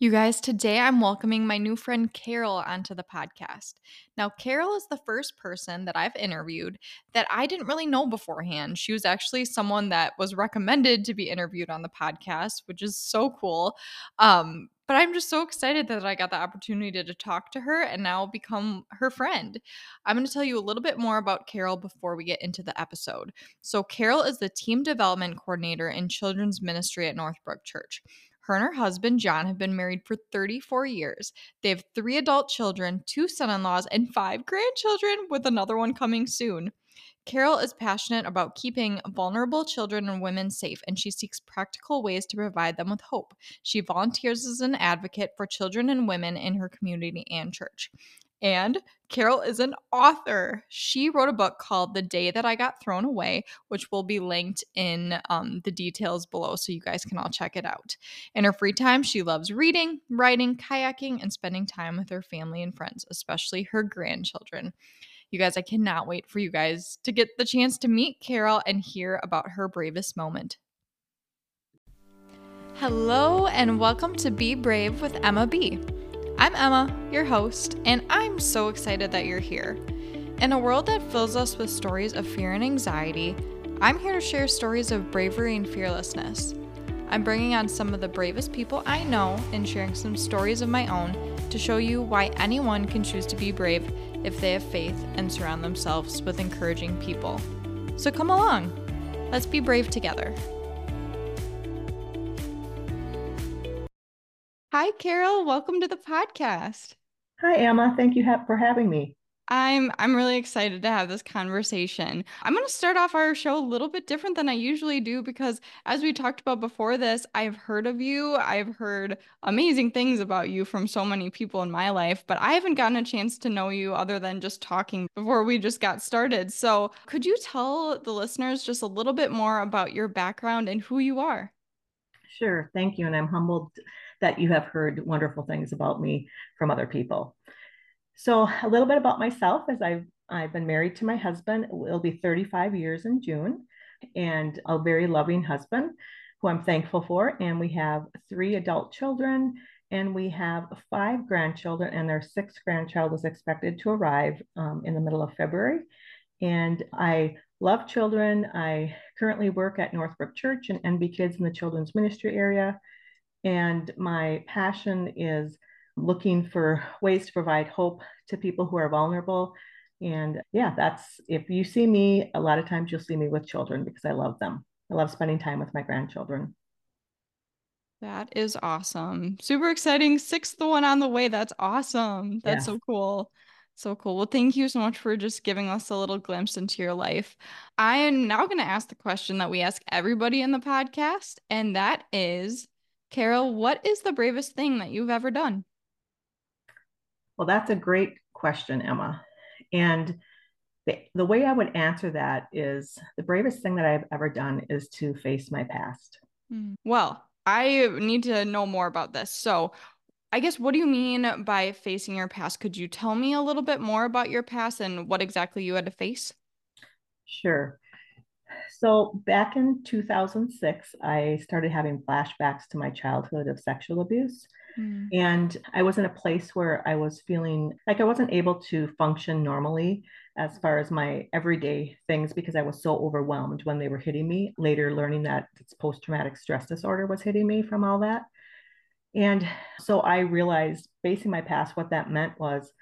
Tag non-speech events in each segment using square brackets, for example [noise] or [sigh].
You guys, today I'm welcoming my new friend Carol onto the podcast. Now, Carol is the first person that I've interviewed that I didn't really know beforehand. She was actually someone that was recommended to be interviewed on the podcast, which is so cool. Um, but I'm just so excited that I got the opportunity to talk to her and now become her friend. I'm going to tell you a little bit more about Carol before we get into the episode. So, Carol is the team development coordinator in children's ministry at Northbrook Church. Her and her husband, John, have been married for 34 years. They have three adult children, two son in laws, and five grandchildren, with another one coming soon. Carol is passionate about keeping vulnerable children and women safe, and she seeks practical ways to provide them with hope. She volunteers as an advocate for children and women in her community and church. And Carol is an author. She wrote a book called The Day That I Got Thrown Away, which will be linked in um, the details below so you guys can all check it out. In her free time, she loves reading, writing, kayaking, and spending time with her family and friends, especially her grandchildren. You guys, I cannot wait for you guys to get the chance to meet Carol and hear about her bravest moment. Hello, and welcome to Be Brave with Emma B. I'm Emma, your host, and I'm so excited that you're here. In a world that fills us with stories of fear and anxiety, I'm here to share stories of bravery and fearlessness. I'm bringing on some of the bravest people I know and sharing some stories of my own to show you why anyone can choose to be brave if they have faith and surround themselves with encouraging people. So come along, let's be brave together. Hi, Carol. Welcome to the podcast. Hi, Emma. Thank you ha- for having me. I'm I'm really excited to have this conversation. I'm going to start off our show a little bit different than I usually do because as we talked about before this, I've heard of you. I've heard amazing things about you from so many people in my life, but I haven't gotten a chance to know you other than just talking before we just got started. So, could you tell the listeners just a little bit more about your background and who you are? Sure. Thank you. And I'm humbled that you have heard wonderful things about me from other people. So, a little bit about myself as I've I've been married to my husband. It'll be 35 years in June, and a very loving husband who I'm thankful for. And we have three adult children, and we have five grandchildren, and their sixth grandchild is expected to arrive um, in the middle of February. And I love children. I currently work at Northbrook Church and NB Kids in the children's ministry area. And my passion is looking for ways to provide hope to people who are vulnerable. And yeah, that's if you see me, a lot of times you'll see me with children because I love them. I love spending time with my grandchildren. That is awesome. Super exciting. Sixth one on the way. That's awesome. That's so cool. So cool. Well, thank you so much for just giving us a little glimpse into your life. I am now going to ask the question that we ask everybody in the podcast, and that is Carol, what is the bravest thing that you've ever done? Well, that's a great question, Emma. And the, the way I would answer that is the bravest thing that I've ever done is to face my past. Hmm. Well, I need to know more about this. So, I guess what do you mean by facing your past? Could you tell me a little bit more about your past and what exactly you had to face? Sure. So, back in 2006, I started having flashbacks to my childhood of sexual abuse. Mm. And I was in a place where I was feeling like I wasn't able to function normally as far as my everyday things because I was so overwhelmed when they were hitting me. Later, learning that it's post traumatic stress disorder was hitting me from all that. And so I realized, facing my past, what that meant was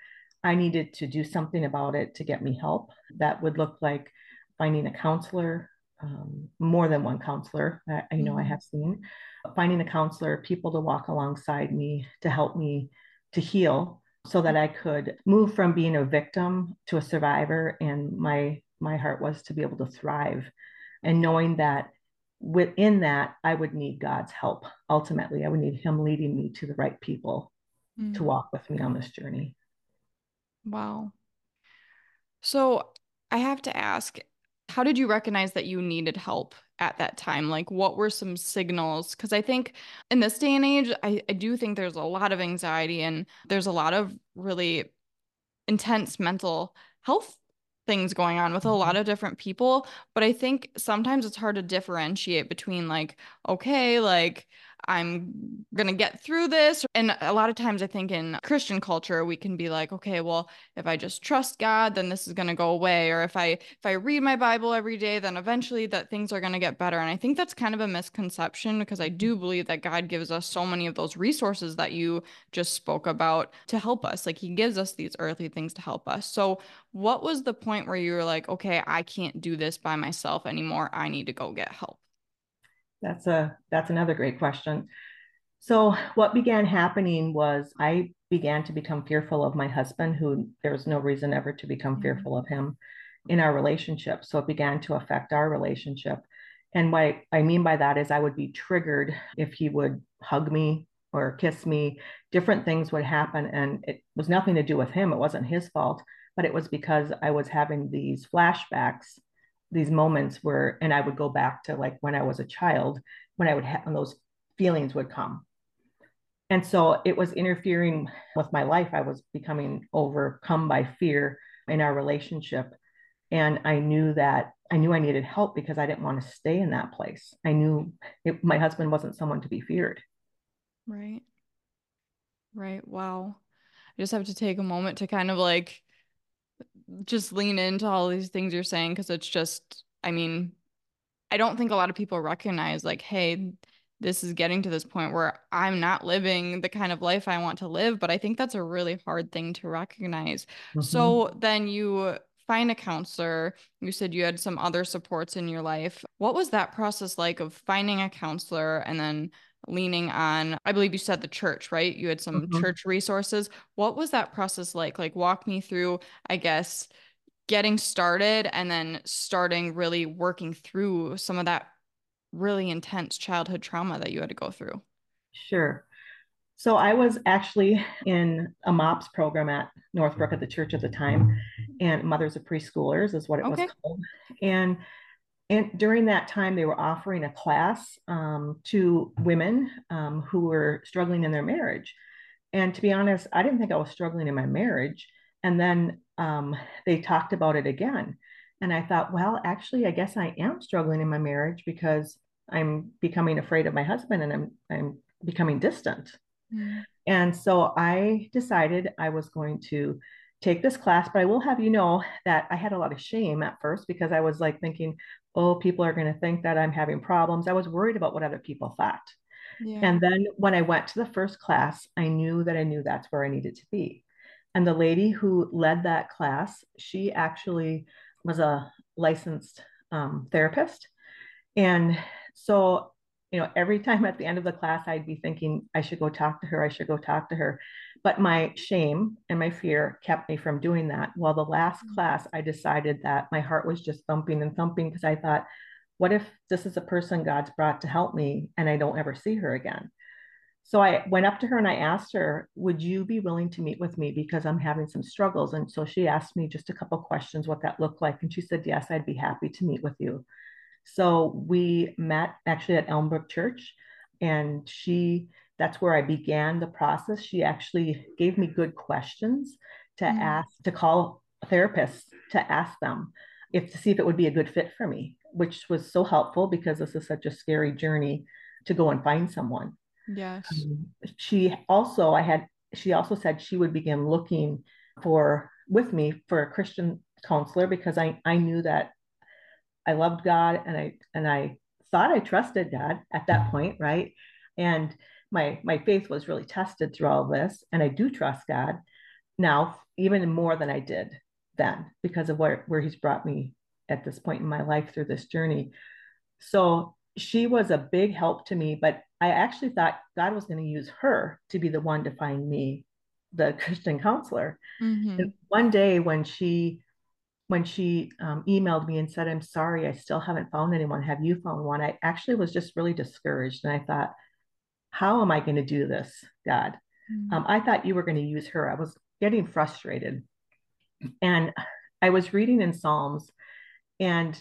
I needed to do something about it to get me help. That would look like finding a counselor, um, more than one counselor. I, you know, I mm-hmm. have seen finding a counselor, people to walk alongside me to help me to heal, so that I could move from being a victim to a survivor. And my my heart was to be able to thrive, and knowing that within that I would need God's help. Ultimately, I would need Him leading me to the right people mm. to walk with me on this journey. Wow. So I have to ask how did you recognize that you needed help at that time? Like, what were some signals? Because I think in this day and age, I, I do think there's a lot of anxiety and there's a lot of really intense mental health things going on with a lot mm-hmm. of different people. But I think sometimes it's hard to differentiate between, like, okay, like, I'm going to get through this. And a lot of times I think in Christian culture we can be like, okay, well, if I just trust God, then this is going to go away or if I if I read my Bible every day, then eventually that things are going to get better. And I think that's kind of a misconception because I do believe that God gives us so many of those resources that you just spoke about to help us. Like he gives us these earthly things to help us. So, what was the point where you were like, okay, I can't do this by myself anymore. I need to go get help? That's a that's another great question. So what began happening was I began to become fearful of my husband, who there was no reason ever to become mm-hmm. fearful of him in our relationship. So it began to affect our relationship. And what I mean by that is I would be triggered if he would hug me or kiss me. Different things would happen. And it was nothing to do with him. It wasn't his fault, but it was because I was having these flashbacks these moments where and i would go back to like when i was a child when i would have those feelings would come. And so it was interfering with my life. I was becoming overcome by fear in our relationship. And i knew that i knew i needed help because i didn't want to stay in that place. I knew it, my husband wasn't someone to be feared. Right. Right. Wow. I just have to take a moment to kind of like just lean into all these things you're saying because it's just, I mean, I don't think a lot of people recognize, like, hey, this is getting to this point where I'm not living the kind of life I want to live. But I think that's a really hard thing to recognize. Mm-hmm. So then you find a counselor. You said you had some other supports in your life. What was that process like of finding a counselor and then leaning on i believe you said the church right? You had some mm-hmm. church resources. What was that process like? Like walk me through i guess getting started and then starting really working through some of that really intense childhood trauma that you had to go through. Sure. So i was actually in a mops program at northbrook at the church at the time and mothers of preschoolers is what it okay. was called. And and during that time, they were offering a class um, to women um, who were struggling in their marriage. And to be honest, I didn't think I was struggling in my marriage. And then um, they talked about it again. And I thought, well, actually, I guess I am struggling in my marriage because I'm becoming afraid of my husband and I'm, I'm becoming distant. Mm. And so I decided I was going to take this class, but I will have you know that I had a lot of shame at first because I was like thinking, oh, people are going to think that I'm having problems. I was worried about what other people thought. Yeah. And then when I went to the first class, I knew that I knew that's where I needed to be. And the lady who led that class, she actually was a licensed um, therapist. And so, you know, every time at the end of the class, I'd be thinking, I should go talk to her. I should go talk to her. But my shame and my fear kept me from doing that. Well, the last mm-hmm. class, I decided that my heart was just thumping and thumping because I thought, what if this is a person God's brought to help me and I don't ever see her again? So I went up to her and I asked her, Would you be willing to meet with me? Because I'm having some struggles. And so she asked me just a couple questions what that looked like. And she said, Yes, I'd be happy to meet with you. So we met actually at Elmbrook Church, and she that's where I began the process. She actually gave me good questions to mm. ask, to call therapists to ask them if to see if it would be a good fit for me, which was so helpful because this is such a scary journey to go and find someone. Yes. Um, she also, I had, she also said she would begin looking for with me for a Christian counselor because I, I knew that I loved God and I and I thought I trusted God at that point, right? And my my faith was really tested through all this and i do trust god now even more than i did then because of where, where he's brought me at this point in my life through this journey. So she was a big help to me but i actually thought god was going to use her to be the one to find me the [laughs] christian counselor. Mm-hmm. one day when she when she um, emailed me and said i'm sorry i still haven't found anyone. Have you found one? I actually was just really discouraged and i thought how am I going to do this, God? Mm-hmm. Um, I thought you were going to use her. I was getting frustrated. And I was reading in Psalms, and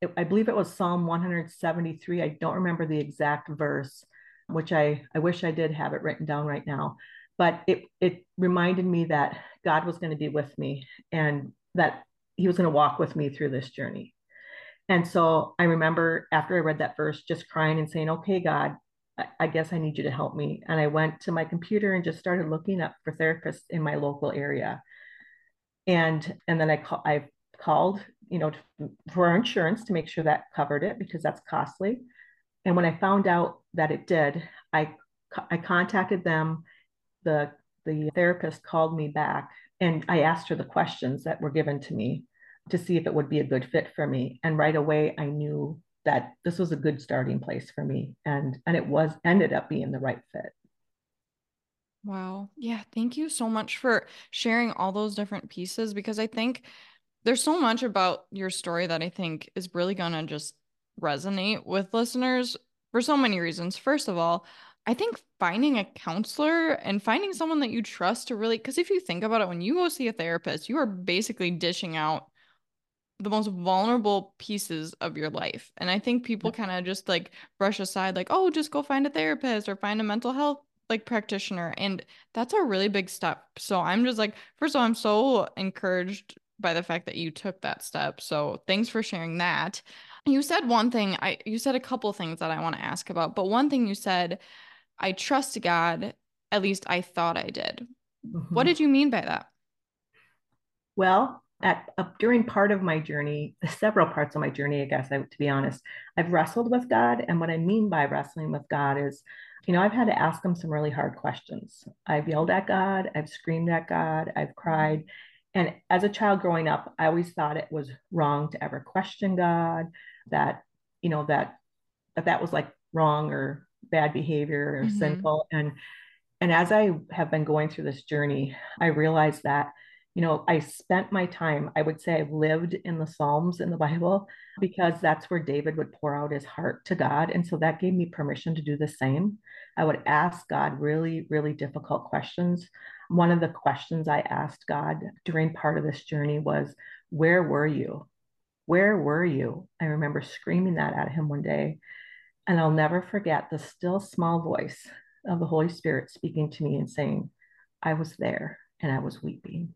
it, I believe it was Psalm 173. I don't remember the exact verse, which I, I wish I did have it written down right now. But it, it reminded me that God was going to be with me and that He was going to walk with me through this journey. And so I remember after I read that verse, just crying and saying, Okay, God, I, guess I need you to help me. And I went to my computer and just started looking up for therapists in my local area. And and then I call I called, you know, for our insurance to make sure that covered it because that's costly. And when I found out that it did, I I contacted them. The the therapist called me back and I asked her the questions that were given to me to see if it would be a good fit for me. And right away I knew that this was a good starting place for me and and it was ended up being the right fit. Wow. Yeah thank you so much for sharing all those different pieces because i think there's so much about your story that i think is really going to just resonate with listeners for so many reasons. First of all I think finding a counselor and finding someone that you trust to really, because if you think about it, when you go see a therapist, you are basically dishing out the most vulnerable pieces of your life. And I think people kind of just like brush aside, like, oh, just go find a therapist or find a mental health like practitioner. And that's a really big step. So I'm just like, first of all, I'm so encouraged by the fact that you took that step. So thanks for sharing that. You said one thing, I you said a couple things that I want to ask about, but one thing you said, I trust God, at least I thought I did. Mm-hmm. What did you mean by that? Well, at uh, during part of my journey, several parts of my journey, I guess, I, to be honest, I've wrestled with God. And what I mean by wrestling with God is, you know, I've had to ask him some really hard questions. I've yelled at God, I've screamed at God, I've cried. And as a child growing up, I always thought it was wrong to ever question God, that, you know, that that, that was like wrong or bad behavior or mm-hmm. sinful. And and as I have been going through this journey, I realized that you know, I spent my time, I would say I've lived in the Psalms in the Bible because that's where David would pour out his heart to God. And so that gave me permission to do the same. I would ask God really, really difficult questions. One of the questions I asked God during part of this journey was, Where were you? Where were you? I remember screaming that at him one day. And I'll never forget the still small voice of the Holy Spirit speaking to me and saying, I was there and I was weeping.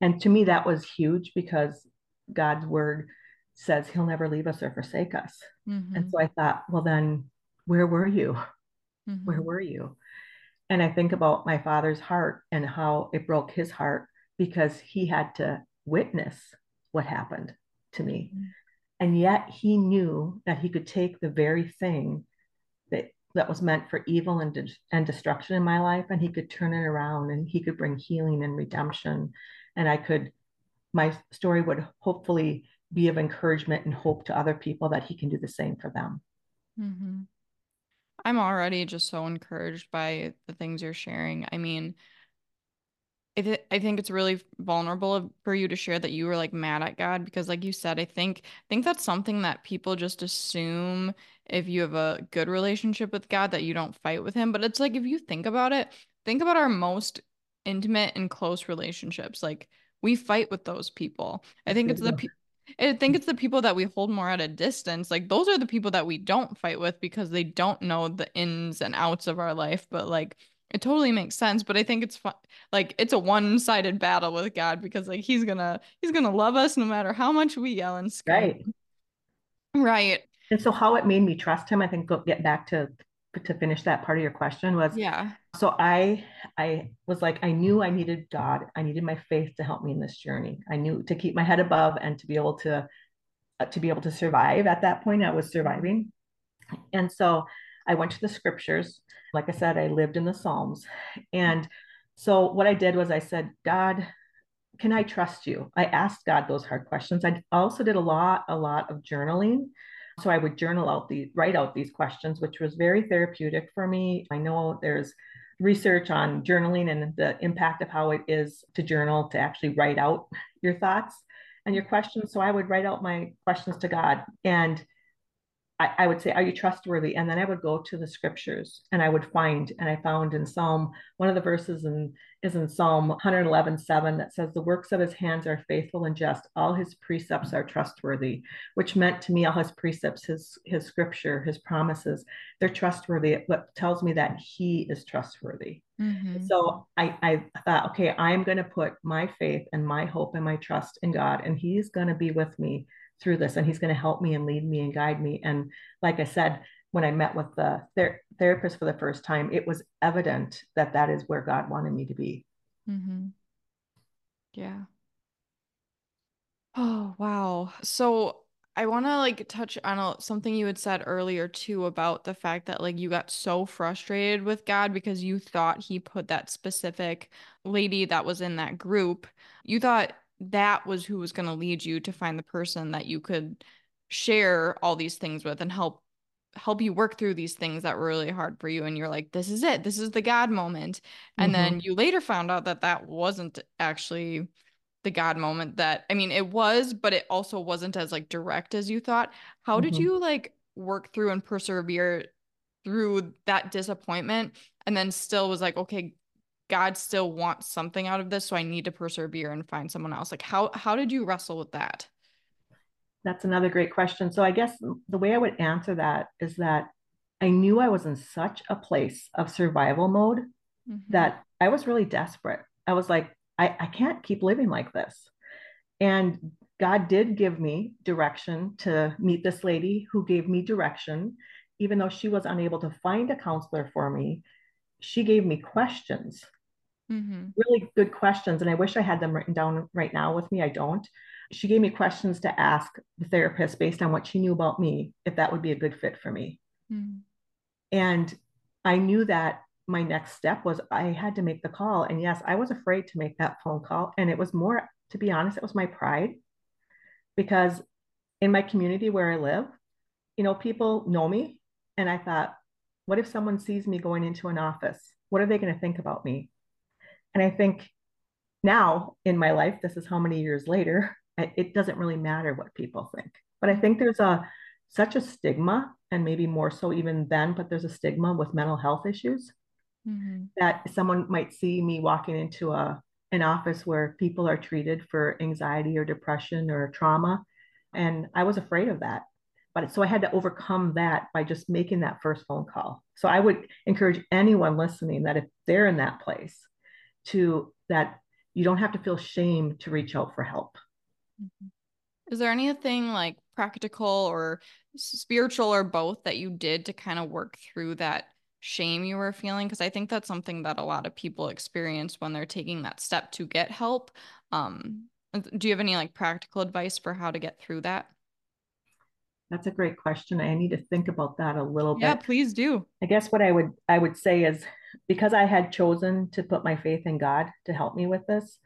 And to me, that was huge because God's word says he'll never leave us or forsake us. Mm-hmm. And so I thought, well, then where were you? Mm-hmm. Where were you? And I think about my father's heart and how it broke his heart because he had to witness what happened to me. Mm-hmm. And yet he knew that he could take the very thing that was meant for evil and, de- and destruction in my life and he could turn it around and he could bring healing and redemption. And i could my story would hopefully be of encouragement and hope to other people that he can do the same for them. Mm-hmm. i'm already just so encouraged by the things you're sharing. I mean I, th- I think it's really vulnerable for you to share that you were like mad at God because like you said I think I think that's something that people just assume if you have a good relationship with God that you don't fight with him but it's like if you think about it think about our most intimate and close relationships like we fight with those people. I think it's the pe- I think it's the people that we hold more at a distance like those are the people that we don't fight with because they don't know the ins and outs of our life but like it totally makes sense, but I think it's fun. Like it's a one-sided battle with God because like he's gonna he's gonna love us no matter how much we yell and scream. Right. Right. And so how it made me trust him, I think go get back to to finish that part of your question was yeah. So I I was like I knew I needed God. I needed my faith to help me in this journey. I knew to keep my head above and to be able to uh, to be able to survive at that point I was surviving. And so I went to the scriptures. Like I said, I lived in the Psalms. Mm-hmm. And so what I did was I said, God, can I trust you? I asked God those hard questions. I also did a lot, a lot of journaling. So I would journal out these, write out these questions, which was very therapeutic for me. I know there's research on journaling and the impact of how it is to journal to actually write out your thoughts and your questions. So I would write out my questions to God. And I, I, would say, Are you trustworthy? And then I would go to the scriptures and I would find, and I found in Psalm, one of the verses in, is in Psalm 111 7 that says, The works of his hands are faithful and just. All his precepts are trustworthy, which meant to me, all his precepts, his, his scripture, his promises, they're trustworthy. What tells me that he is trustworthy. Mm-hmm. So I, I thought, okay, I'm going to put my faith and my hope and my trust in God, and he's going to be with me through this and he's going to help me and lead me and guide me and like i said when I met with the ther- therapist for the first time, it was evident that that is where God wanted me to be. Mm-hmm. Yeah. Oh, wow. So I want to like touch on a, something you had said earlier too about the fact that like you got so frustrated with God because you thought he put that specific lady that was in that group. You thought that was who was going to lead you to find the person that you could share all these things with and help help you work through these things that were really hard for you and you're like this is it this is the god moment and mm-hmm. then you later found out that that wasn't actually the god moment that i mean it was but it also wasn't as like direct as you thought how mm-hmm. did you like work through and persevere through that disappointment and then still was like okay god still wants something out of this so i need to persevere and find someone else like how how did you wrestle with that that's another great question. So I guess the way I would answer that is that I knew I was in such a place of survival mode mm-hmm. that I was really desperate. I was like, I, I can't keep living like this. And God did give me direction to meet this lady who gave me direction, even though she was unable to find a counselor for me. She gave me questions, mm-hmm. really good questions. And I wish I had them written down right now with me. I don't she gave me questions to ask the therapist based on what she knew about me, if that would be a good fit for me. Mm. And I knew that my next step was I had to make the call. And yes, I was afraid to make that phone call. And it was more, to be honest, it was my pride because in my community where I live, you know, people know me. And I thought, what if someone sees me going into an office? What are they going to think about me? And I think now in my life, this is how many years later, it doesn't really matter what people think. But I think there's a such a stigma, and maybe more so even then, but there's a stigma with mental health issues mm-hmm. that someone might see me walking into a an office where people are treated for anxiety or depression or trauma. And I was afraid of that. But so I had to overcome that by just making that first phone call. So I would encourage anyone listening that if they're in that place, to that you don't have to feel shame to reach out for help. Mm-hmm. Is there anything like practical or spiritual or both that you did to kind of work through that shame you were feeling? Because I think that's something that a lot of people experience when they're taking that step to get help. Um, do you have any like practical advice for how to get through that? That's a great question. I need to think about that a little yeah, bit. Yeah, please do. I guess what I would I would say is because I had chosen to put my faith in God to help me with this,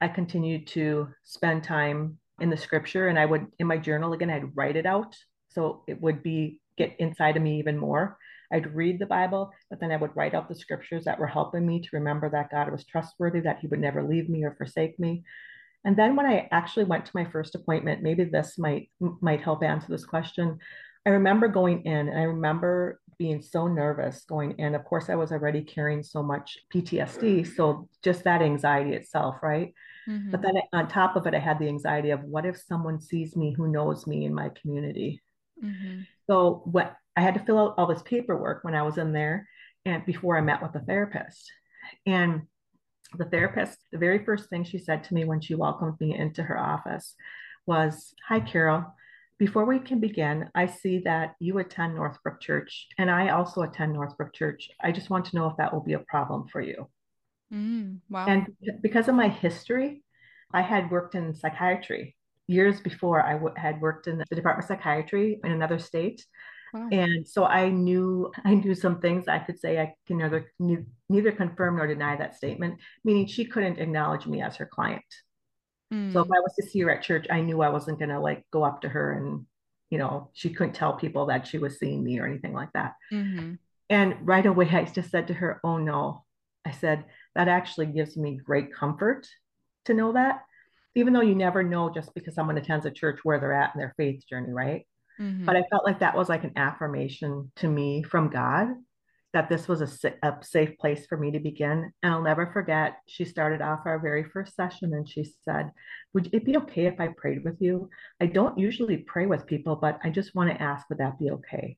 I continued to spend time in the scripture and I would in my journal again I'd write it out so it would be get inside of me even more. I'd read the Bible, but then I would write out the scriptures that were helping me to remember that God was trustworthy, that He would never leave me or forsake me. And then when I actually went to my first appointment, maybe this might might help answer this question. I remember going in and I remember being so nervous going in. Of course, I was already carrying so much PTSD. So just that anxiety itself, right? Mm-hmm. But then on top of it, I had the anxiety of what if someone sees me who knows me in my community? Mm-hmm. So what I had to fill out all this paperwork when I was in there and before I met with the therapist. And the therapist, the very first thing she said to me when she welcomed me into her office was, Hi, Carol. Before we can begin, I see that you attend Northbrook Church and I also attend Northbrook Church. I just want to know if that will be a problem for you. Mm, wow. And because of my history, I had worked in psychiatry years before I w- had worked in the Department of Psychiatry in another state. Wow. And so I knew I knew some things I could say I can neither neither confirm nor deny that statement, meaning she couldn't acknowledge me as her client. Mm. So if I was to see her at church, I knew I wasn't gonna like go up to her and you know she couldn't tell people that she was seeing me or anything like that. Mm-hmm. And right away I just said to her, "Oh no," I said, that actually gives me great comfort to know that, even though you never know just because someone attends a church where they're at in their faith journey, right? Mm-hmm. But I felt like that was like an affirmation to me from God that this was a, a, safe place for me to begin. And I'll never forget, she started off our very first session and she said, Would it be okay if I prayed with you? I don't usually pray with people, but I just want to ask, would that be okay?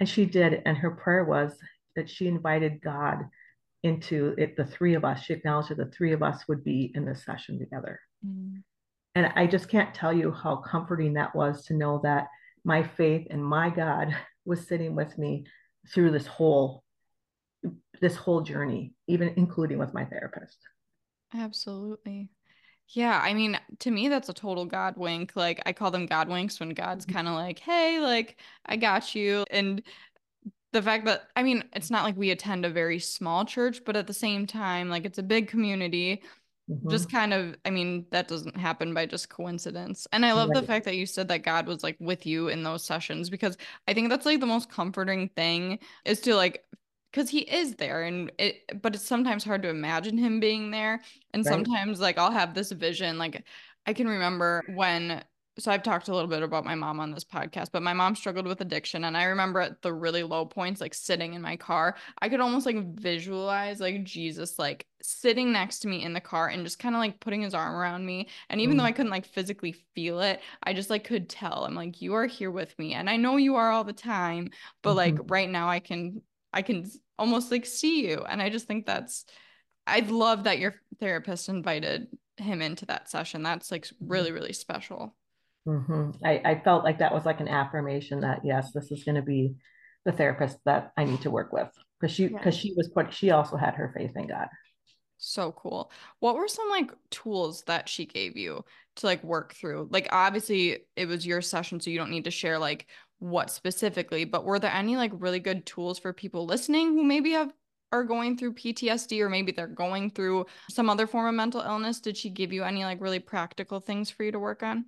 And she did. And her prayer was that she invited God into it, the three of us. She acknowledged that the three of us would be in this session together. Mm. And I just can't tell you how comforting that was to know that my faith and my God [laughs] was sitting with me through this whole this whole journey, even including with my therapist. Absolutely. Yeah, I mean, to me, that's a total God wink. Like, I call them God winks when God's mm-hmm. kind of like, hey, like, I got you. And the fact that, I mean, it's not like we attend a very small church, but at the same time, like, it's a big community. Mm-hmm. Just kind of, I mean, that doesn't happen by just coincidence. And I love right. the fact that you said that God was like with you in those sessions because I think that's like the most comforting thing is to like because he is there and it but it's sometimes hard to imagine him being there and right. sometimes like i'll have this vision like i can remember when so I've talked a little bit about my mom on this podcast, but my mom struggled with addiction. And I remember at the really low points, like sitting in my car, I could almost like visualize like Jesus like sitting next to me in the car and just kind of like putting his arm around me. And even mm. though I couldn't like physically feel it, I just like could tell. I'm like, you are here with me. And I know you are all the time, but mm-hmm. like right now I can I can almost like see you. And I just think that's, I love that your therapist invited him into that session. That's like mm-hmm. really, really special. Mm-hmm. I, I felt like that was like an affirmation that yes, this is going to be the therapist that I need to work with because she because yeah. she was put she also had her faith in God. So cool. What were some like tools that she gave you to like work through? Like obviously it was your session, so you don't need to share like what specifically, but were there any like really good tools for people listening who maybe have are going through PTSD or maybe they're going through some other form of mental illness? Did she give you any like really practical things for you to work on?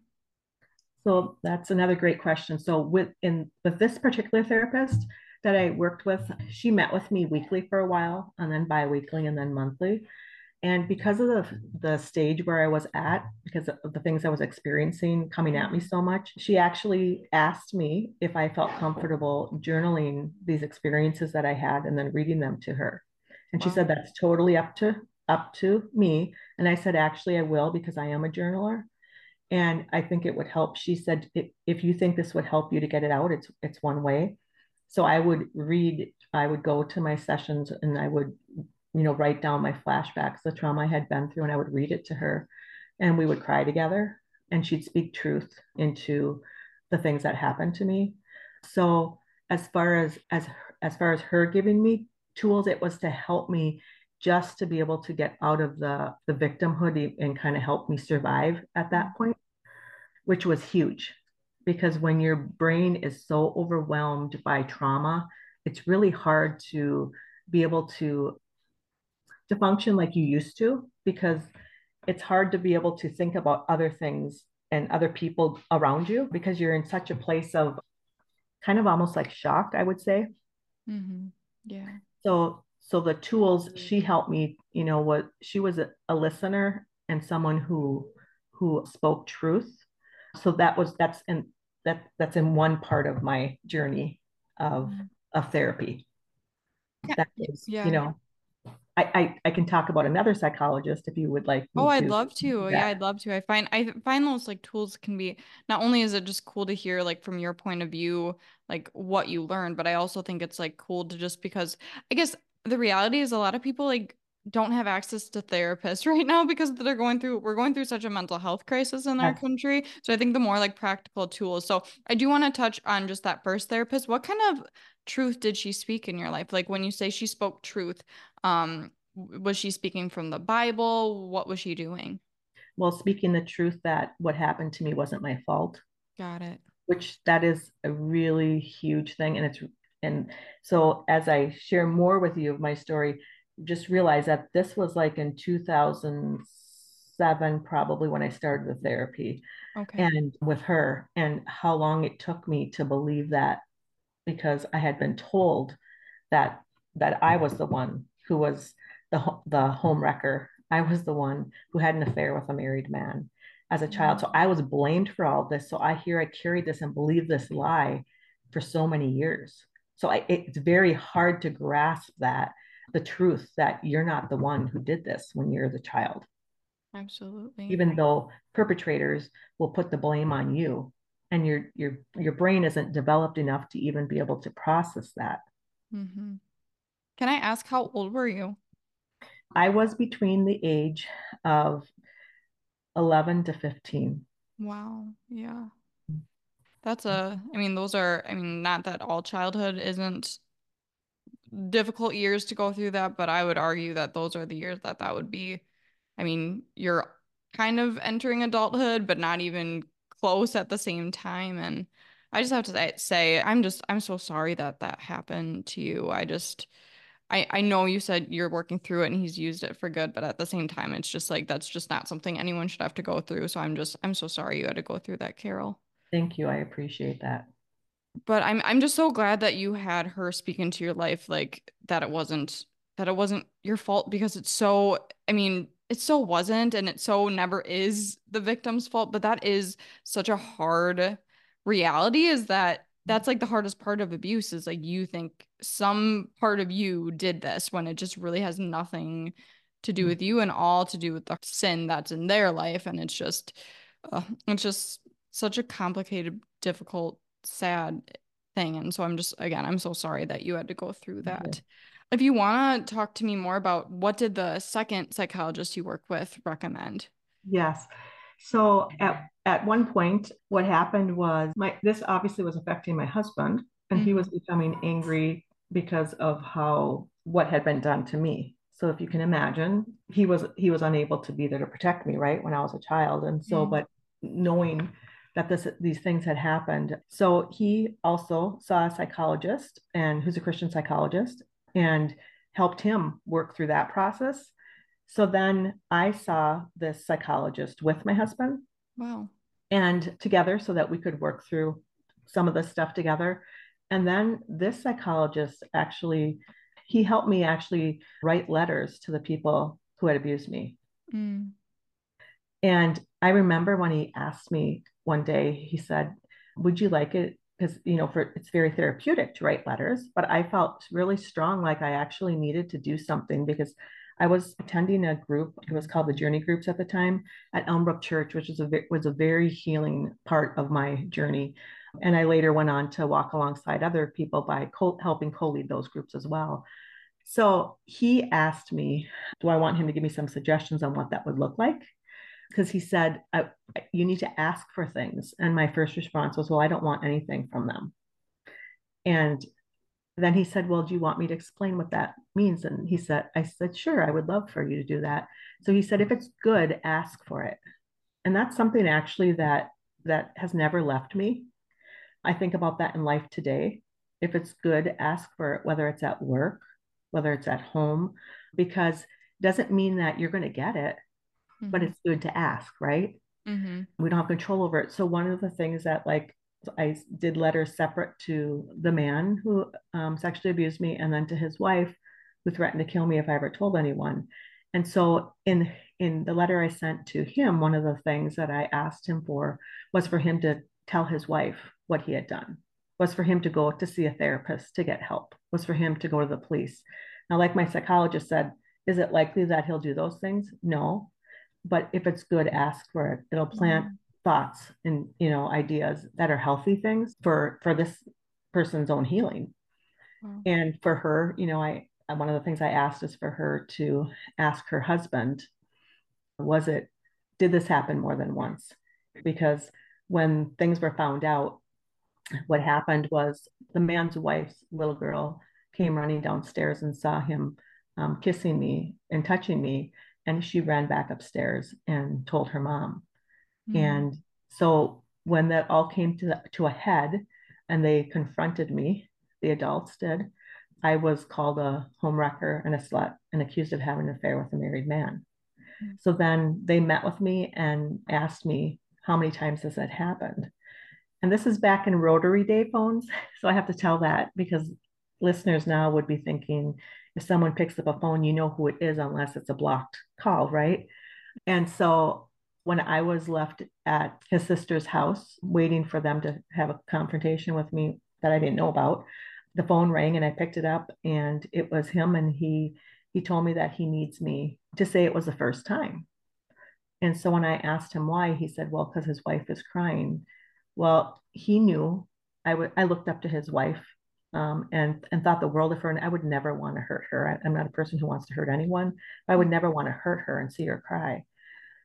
So that's another great question. So with in with this particular therapist that I worked with, she met with me weekly for a while and then bi-weekly and then monthly. And because of the, the stage where I was at, because of the things I was experiencing coming at me so much, she actually asked me if I felt comfortable journaling these experiences that I had and then reading them to her. And wow. she said that's totally up to up to me. And I said, actually, I will because I am a journaler. And I think it would help. She said, if you think this would help you to get it out, it's it's one way. So I would read, I would go to my sessions and I would you know, write down my flashbacks, the trauma I had been through, and I would read it to her and we would cry together and she'd speak truth into the things that happened to me. So as far as as as far as her giving me tools, it was to help me just to be able to get out of the the victimhood and kind of help me survive at that mm-hmm. point, which was huge. Because when your brain is so overwhelmed by trauma, it's really hard to be able to to function like you used to because it's hard to be able to think about other things and other people around you because you're in such a place of kind of almost like shock i would say mm-hmm. yeah so so the tools she helped me you know what she was a, a listener and someone who who spoke truth so that was that's in that that's in one part of my journey of mm-hmm. of therapy yeah. that is yeah. you know I, I, I can talk about another psychologist if you would like. oh, I'd love to. Yeah, I'd love to. I find I find those like tools can be not only is it just cool to hear like from your point of view like what you learned, but I also think it's like cool to just because I guess the reality is a lot of people like don't have access to therapists [laughs] right now because they're going through we're going through such a mental health crisis in our country. So i think the more like practical tools. So i do want to touch on just that first therapist. What kind of truth did she speak in your life? Like when you say she spoke truth um was she speaking from the bible? What was she doing? Well speaking the truth that what happened to me wasn't my fault. Got it. Which that is a really huge thing and it's and so as i share more with you of my story just realize that this was like in 2007 probably when i started the therapy okay. and with her and how long it took me to believe that because I had been told that that I was the one who was the the home wrecker. I was the one who had an affair with a married man as a mm-hmm. child. So I was blamed for all this. So I hear I carried this and believed this lie for so many years. So I, it's very hard to grasp that the truth that you're not the one who did this when you're the child. Absolutely. Even though perpetrators will put the blame on you and your your your brain isn't developed enough to even be able to process that mm-hmm. can i ask how old were you i was between the age of 11 to 15 wow yeah That's a, I mean, those are, I mean, not that all childhood isn't difficult years to go through that, but I would argue that those are the years that that would be. I mean, you're kind of entering adulthood, but not even close at the same time. And I just have to say, I'm just, I'm so sorry that that happened to you. I just, I, I know you said you're working through it and he's used it for good, but at the same time, it's just like that's just not something anyone should have to go through. So I'm just, I'm so sorry you had to go through that, Carol. Thank you. I appreciate that but I'm I'm just so glad that you had her speak into your life like that it wasn't that it wasn't your fault because it's so I mean it so wasn't and it so never is the victim's fault but that is such a hard reality is that that's like the hardest part of abuse is like you think some part of you did this when it just really has nothing to do with you and all to do with the sin that's in their life and it's just uh, it's just such a complicated difficult sad thing. And so I'm just, again, I'm so sorry that you had to go through that. If you want to talk to me more about what did the second psychologist you work with recommend? Yes. So at, at one point, what happened was my this obviously was affecting my husband, and mm-hmm. he was becoming angry because of how what had been done to me. So if you can imagine, he was he was unable to be there to protect me, right, when I was a child. And so, mm-hmm. but knowing that this these things had happened. So he also saw a psychologist and who's a Christian psychologist and helped him work through that process. So then I saw this psychologist with my husband. Wow. And together so that we could work through some of this stuff together. And then this psychologist actually he helped me actually write letters to the people who had abused me. Mm. And I remember when he asked me one day, he said, Would you like it? Because, you know, for it's very therapeutic to write letters, but I felt really strong, like I actually needed to do something because I was attending a group. It was called the Journey Groups at the time at Elmbrook Church, which was a was a very healing part of my journey. And I later went on to walk alongside other people by co- helping co-lead those groups as well. So he asked me, "Do I want him to give me some suggestions on what that would look like?" Because he said, You need to ask for things. And my first response was, Well, I don't want anything from them. And then he said, Well, do you want me to explain what that means? And he said, I said, Sure, I would love for you to do that. So he said, If it's good, ask for it. And that's something actually that that has never left me. I think about that in life today. If it's good, ask for it, whether it's at work, whether it's at home, because it doesn't mean that you're going to get it mm-hmm. but it's good to ask, right? Mm-hmm. We don't have control over it. So one of the things that like I did letters separate to the man who um, sexually abused me, and then to his wife, who threatened to kill me if I ever told anyone. And so in in the letter I sent to him, one of the things that I asked him for was for him to tell his wife what he had done, was for him to go to see a therapist to get help, was for him to go to the police. Now, like my psychologist said, is it likely that he'll do those things? No but if it's good, ask for it. It'll plant mm-hmm. thoughts and you know ideas that are healthy things for for this person's own healing. Mm-hmm. And for her, you know, I one of the things I asked is for her to ask her husband, was it did this happen more than once? Because when things were found out, what happened was the man's wife's little girl came running downstairs and saw him um, kissing me and touching me and she ran back upstairs and told her mom. Mm. And so when that all came to, to a head and they confronted me, the adults did, I was called a home wrecker and a slut and accused of having an affair with a married man. Mm. So then they met with me and asked me how many times has that happened. And this is back in rotary day phones. [laughs] So I have to tell that because listeners now would be thinking, if someone picks up a phone, you know who it is unless it's a blocked call, right? And so when I was left at his sister's house waiting for them to have a confrontation with me that I didn't know about, the phone rang and I picked it up and it was him and he he told me that he needs me to say it was the first time. And so when I asked him why, he said, "Well, because his wife is crying." Well, he knew I would I looked up to his wife um, and and thought the world of her. And I would never want to hurt her. I, am not a person who wants to hurt anyone. I would never want to hurt her and see her cry.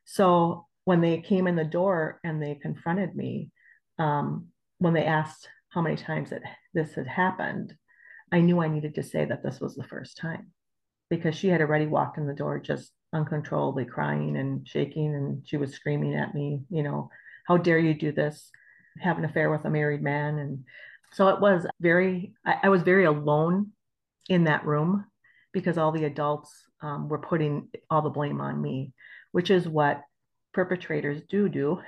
So when they came in the door and they confronted me, um, when they asked how many times that this had happened, I knew I needed to say that this was the first time because she had already walked in the door just uncontrollably crying and shaking and she was screaming at me, you know, how dare you do this? Have an affair with a married man. And so it was very, I, I was very alone in that room because all the adults um, were putting all the blame on me, which is what perpetrators do do.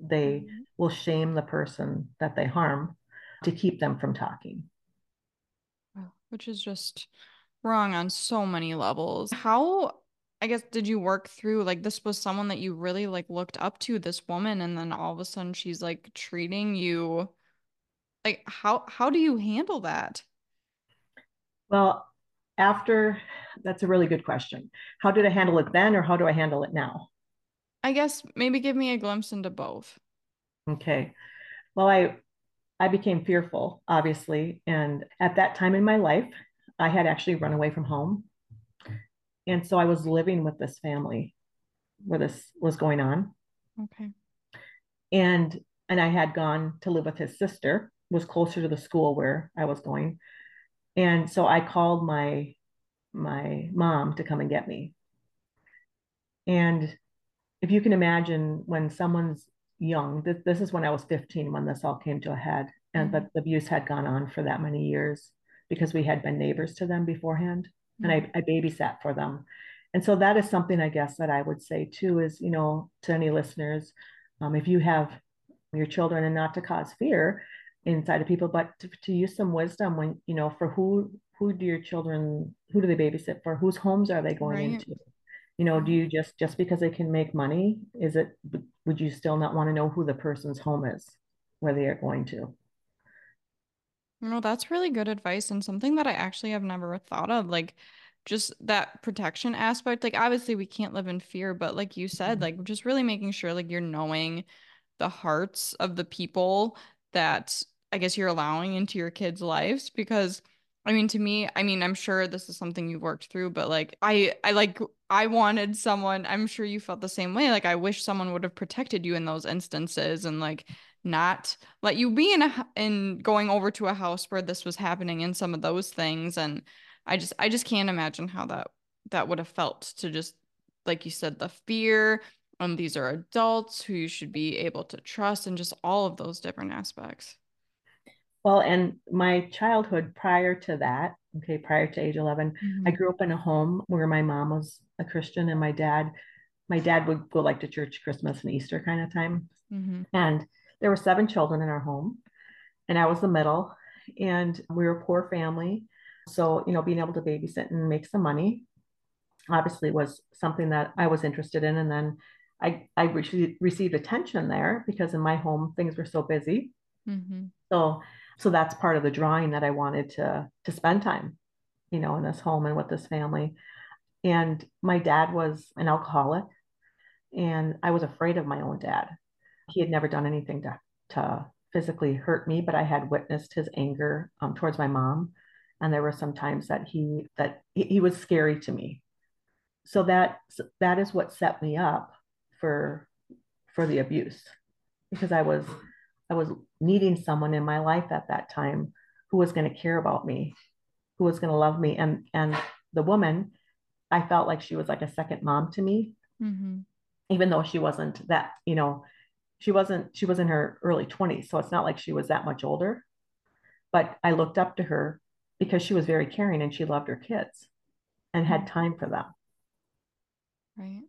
They mm-hmm. will shame the person that they harm to keep them from talking. Which is just wrong on so many levels. How I guess did you work through like this was someone that you really like looked up to this woman and then all of a sudden she's like treating you like how how do you handle that? Well, after that's a really good question. How did I handle it then or how do I handle it now? I guess maybe give me a glimpse into both. Okay. Well, I I became fearful, obviously, and at that time in my life, I had actually run away from home. And so I was living with this family where this was going on. Okay. And and I had gone to live with his sister, was closer to the school where I was going. And so I called my my mom to come and get me. And if you can imagine when someone's young, this, this is when I was 15 when this all came to a head, and mm-hmm. but the abuse had gone on for that many years because we had been neighbors to them beforehand and I, mm-hmm. I babysat for them and so that is something i guess that i would say too is you know to any listeners um, if you have your children and not to cause fear inside of people but to, to use some wisdom when you know for who who do your children who do they babysit for whose homes are they going right. into you know do you just just because they can make money is it would you still not want to know who the person's home is where they are going to no, that's really good advice and something that I actually have never thought of. Like, just that protection aspect. Like, obviously, we can't live in fear, but like you said, mm-hmm. like, just really making sure like you're knowing the hearts of the people that I guess you're allowing into your kids' lives because I mean to me, I mean I'm sure this is something you've worked through, but like I I like I wanted someone, I'm sure you felt the same way. Like I wish someone would have protected you in those instances and like not let you be in a in going over to a house where this was happening and some of those things and I just I just can't imagine how that that would have felt to just like you said the fear and these are adults who you should be able to trust and just all of those different aspects. Well, and my childhood prior to that, okay, prior to age 11, mm-hmm. I grew up in a home where my mom was a Christian and my dad, my dad would go like to church Christmas and Easter kind of time. Mm-hmm. And there were seven children in our home, and I was the middle, and we were a poor family. So, you know, being able to babysit and make some money obviously was something that I was interested in. And then I, I re- received attention there because in my home things were so busy. Mm-hmm. So, so that's part of the drawing that I wanted to to spend time, you know, in this home and with this family. And my dad was an alcoholic, and I was afraid of my own dad he had never done anything to, to physically hurt me, but I had witnessed his anger um, towards my mom. And there were some times that he that he, he was scary to me. So that that is what set me up for for the abuse because I was I was needing someone in my life at that time who was going to care about me, who was going to love me, and and the woman, I felt like she was like a second mom to me, mm-hmm. even though she wasn't that you know she wasn't she was in her early 20s so it's not like she was that much older but i looked up to her because she was very caring and she loved her kids and had mm-hmm. time for them right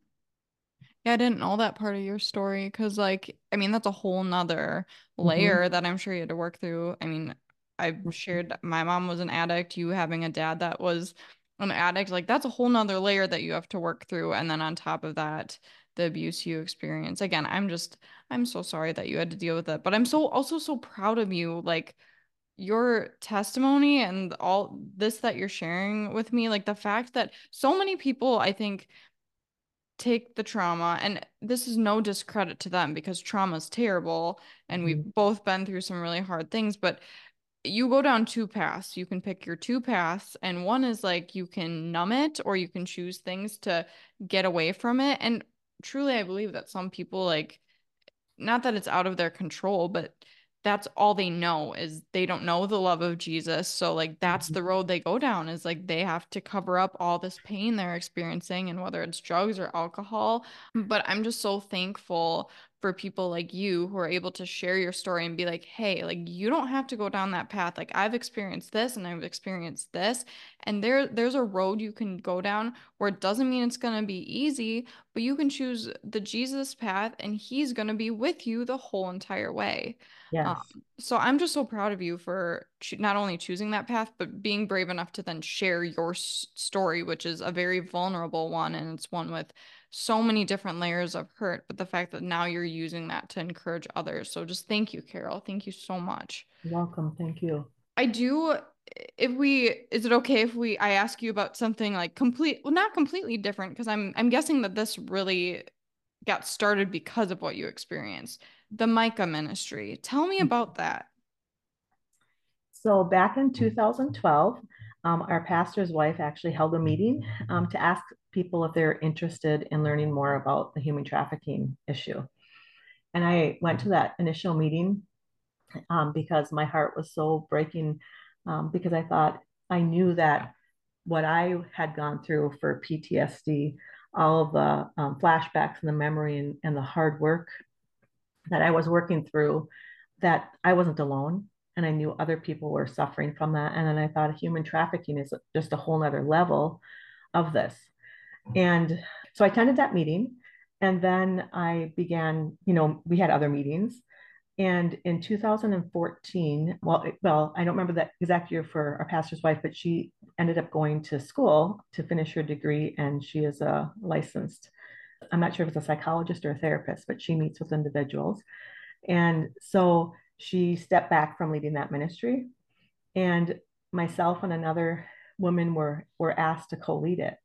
yeah i didn't know that part of your story because like i mean that's a whole nother mm-hmm. layer mm-hmm. that i'm sure you had to work through i mean i shared my mom was an addict you having a dad that was an addict like that's a whole nother layer that you have to work through and then on top of that the abuse you experience. Again, I'm just I'm so sorry that you had to deal with it, but I'm so also so proud of you like your testimony and all this that you're sharing with me, like the fact that so many people I think take the trauma and this is no discredit to them because trauma is terrible and we've mm-hmm. both been through some really hard things, but you go down two paths. You can pick your two paths, and one is like you can numb it or you can choose things to get away from it. And truly I believe that some people like not that it's out of their control, but that's all they know is they don't know the love of Jesus. So like that's mm-hmm. the road they go down is like they have to cover up all this pain they're experiencing and whether it's drugs or alcohol. But I'm just so thankful for people like you who are able to share your story and be like, hey, like you don't have to go down that path. Like I've experienced this and I've experienced this. And there there's a road you can go down where it doesn't mean it's gonna be easy, but you can choose the Jesus path and he's gonna be with you the whole entire way. Yes. Um, so I'm just so proud of you for not only choosing that path, but being brave enough to then share your s- story, which is a very vulnerable one. And it's one with so many different layers of hurt. But the fact that now you're using that to encourage others. So just thank you, Carol. Thank you so much. You're welcome. Thank you. I do if we is it okay if we I ask you about something like complete well not completely different because I'm I'm guessing that this really got started because of what you experienced the Micah ministry. Tell me about that. So, back in 2012, um, our pastor's wife actually held a meeting um, to ask people if they're interested in learning more about the human trafficking issue. And I went to that initial meeting um, because my heart was so breaking um, because I thought I knew that what I had gone through for PTSD, all of the um, flashbacks and the memory and, and the hard work that I was working through that I wasn't alone and I knew other people were suffering from that. And then I thought human trafficking is just a whole nother level of this. And so I attended that meeting and then I began, you know, we had other meetings. And in 2014, well, well, I don't remember that exact year for our pastor's wife, but she ended up going to school to finish her degree, and she is a licensed I'm not sure if it's a psychologist or a therapist, but she meets with individuals. And so she stepped back from leading that ministry. And myself and another woman were, were asked to co lead it.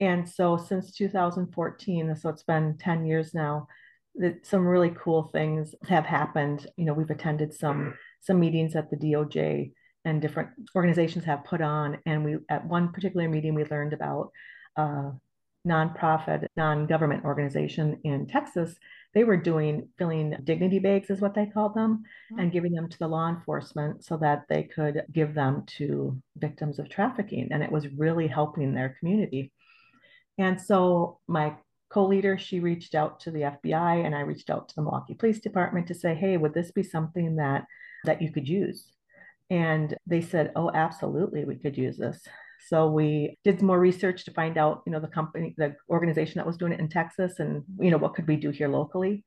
And so since 2014, so it's been 10 years now, that some really cool things have happened. You know, we've attended some some meetings at the DOJ and different organizations have put on. And we at one particular meeting we learned about uh, nonprofit, non-government organization in Texas, they were doing filling dignity bags is what they called them mm-hmm. and giving them to the law enforcement so that they could give them to victims of trafficking and it was really helping their community and so my co-leader she reached out to the fbi and i reached out to the milwaukee police department to say hey would this be something that that you could use and they said oh absolutely we could use this so we did more research to find out, you know, the company, the organization that was doing it in Texas and, you know, what could we do here locally.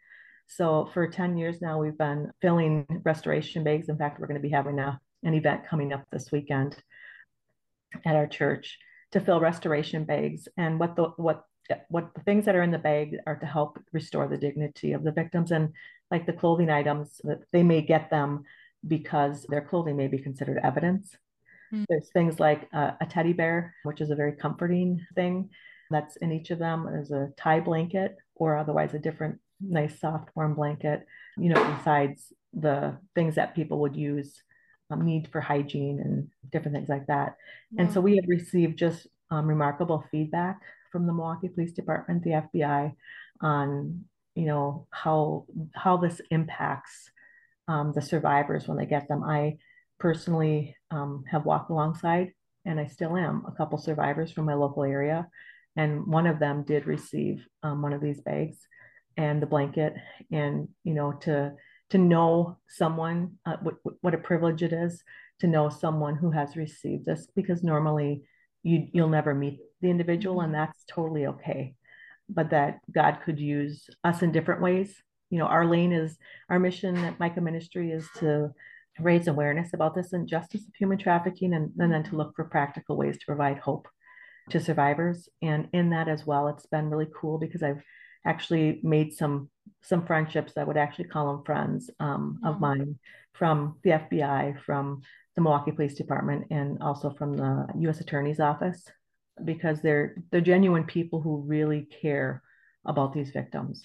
So for 10 years now, we've been filling restoration bags. In fact, we're going to be having a, an event coming up this weekend at our church to fill restoration bags. And what the, what, what the things that are in the bag are to help restore the dignity of the victims and like the clothing items that they may get them because their clothing may be considered evidence Mm. There's things like uh, a teddy bear, which is a very comforting thing that's in each of them. There's a tie blanket or otherwise a different nice soft warm blanket, you know, besides the things that people would use, um, need for hygiene and different things like that. And so we have received just um, remarkable feedback from the Milwaukee Police Department, the FBI, on you know how how this impacts um, the survivors when they get them. I personally um, have walked alongside, and I still am, a couple survivors from my local area. And one of them did receive um, one of these bags and the blanket. And, you know, to to know someone, uh, what, what a privilege it is to know someone who has received this, because normally you, you'll never meet the individual, and mm-hmm. that's totally okay. But that God could use us in different ways. You know, our lane is our mission at Micah Ministry is to raise awareness about this injustice of human trafficking and, and then to look for practical ways to provide hope to survivors. And in that as well, it's been really cool because I've actually made some some friendships. I would actually call them friends um, of mine from the FBI, from the Milwaukee Police Department, and also from the U.S. Attorney's Office, because they're they're genuine people who really care about these victims.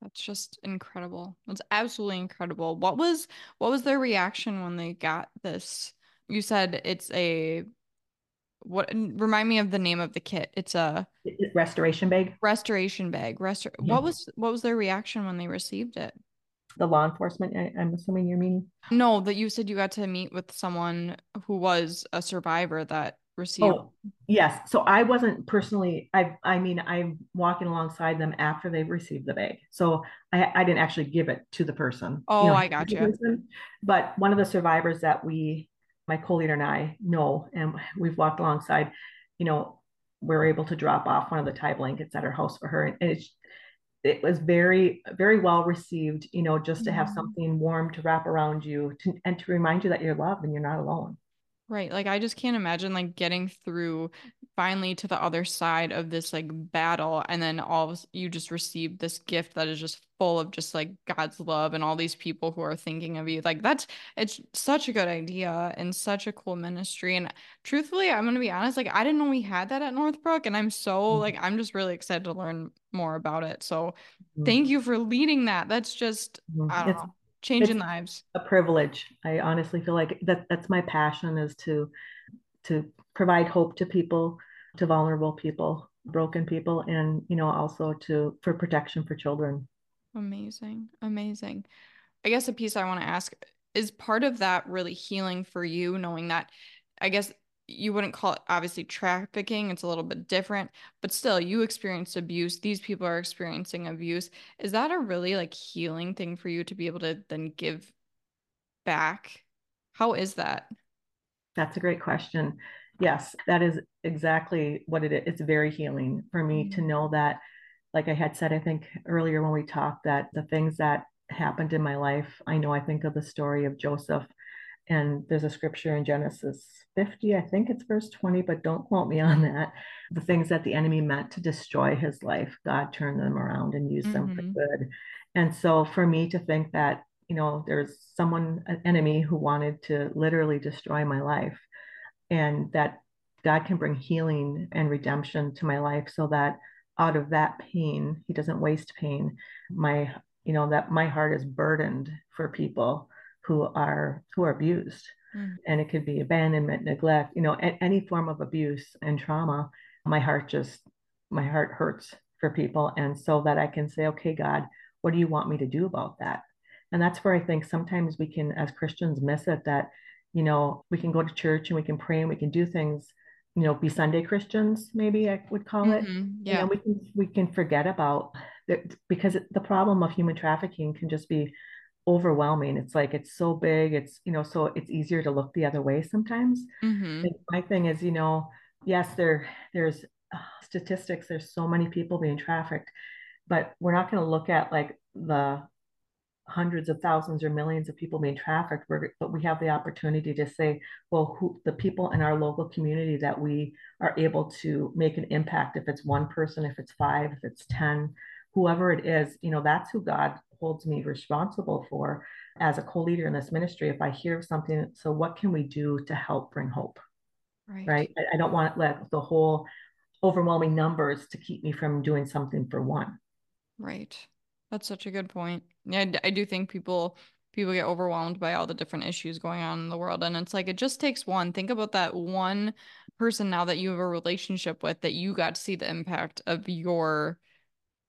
That's just incredible. That's absolutely incredible. What was what was their reaction when they got this? You said it's a what remind me of the name of the kit. It's a restoration bag. Restoration bag. Restor- yeah. What was what was their reaction when they received it? The law enforcement, I, I'm assuming you mean? No, that you said you got to meet with someone who was a survivor that received. Oh, yes. So I wasn't personally, I I mean, I'm walking alongside them after they've received the bag. So I, I didn't actually give it to the person. Oh, you know, I got you. but one of the survivors that we, my co-leader and I know, and we've walked alongside, you know, we're able to drop off one of the tie blankets at her house for her. And it's it was very very well received you know just to have mm-hmm. something warm to wrap around you to, and to remind you that you're loved and you're not alone Right. Like I just can't imagine like getting through finally to the other side of this like battle and then all of you just receive this gift that is just full of just like God's love and all these people who are thinking of you. Like that's it's such a good idea and such a cool ministry. And truthfully, I'm gonna be honest, like I didn't know we had that at Northbrook. And I'm so mm-hmm. like I'm just really excited to learn more about it. So mm-hmm. thank you for leading that. That's just mm-hmm. I don't it's- know changing lives a privilege i honestly feel like that that's my passion is to to provide hope to people to vulnerable people broken people and you know also to for protection for children. Amazing amazing. I guess a piece i want to ask is part of that really healing for you knowing that i guess you wouldn't call it obviously trafficking it's a little bit different but still you experienced abuse these people are experiencing abuse. Is that a really like healing thing for you to be able to then give back? How is that that's a great question yes that is exactly what it is it's very healing for me to mm-hmm. know that like i had said i think earlier when we talked that the things that happened in my life i know i think of the story of joseph and there's a scripture in Genesis 50, I think it's verse 20, but don't quote me on that. The things that the enemy meant to destroy his life, God turned them around and used mm-hmm. them for mm-hmm. good. And so for me to think that, you know, there's someone, an enemy who wanted to literally destroy my life, and that God can bring healing and redemption to my life so that out of that pain, he doesn't waste pain. My, you know, that my heart is burdened for people who are who are abused. Mm. and it could be abandonment neglect you know any form of abuse and trauma. My heart just my heart hurts for people. And so that i can say okay god what do you want me to do about that and that's where i think sometimes we can as christians miss it that you know we can go to church and we can pray and we can do things you know be sunday christians maybe i would call it mm-hmm. yeah you know, we can we can forget about that because the problem of human trafficking can just be overwhelming. It's like it's so big. It's you know, so it's easier to look the other way sometimes. Mm-hmm. My thing is, you know, yes, there there's uh, statistics. There's so many people being trafficked, but we're not going to look at like the hundreds of thousands or millions of people being trafficked but we have the opportunity to say well who the people in our local community that we are able to make an impact if it's one person if it's five if it's ten whoever it is you know that's who god holds me responsible for as a co-leader in this ministry. If i hear something so what can we do to help bring hope? Right, right? I, I don't want let the whole overwhelming numbers to keep me from doing something for one. Right. That's such a good point yeah i do think people people get overwhelmed by all the different issues going on in the world and it's like it just takes one think about that one person now that you have a relationship with that you got to see the impact of your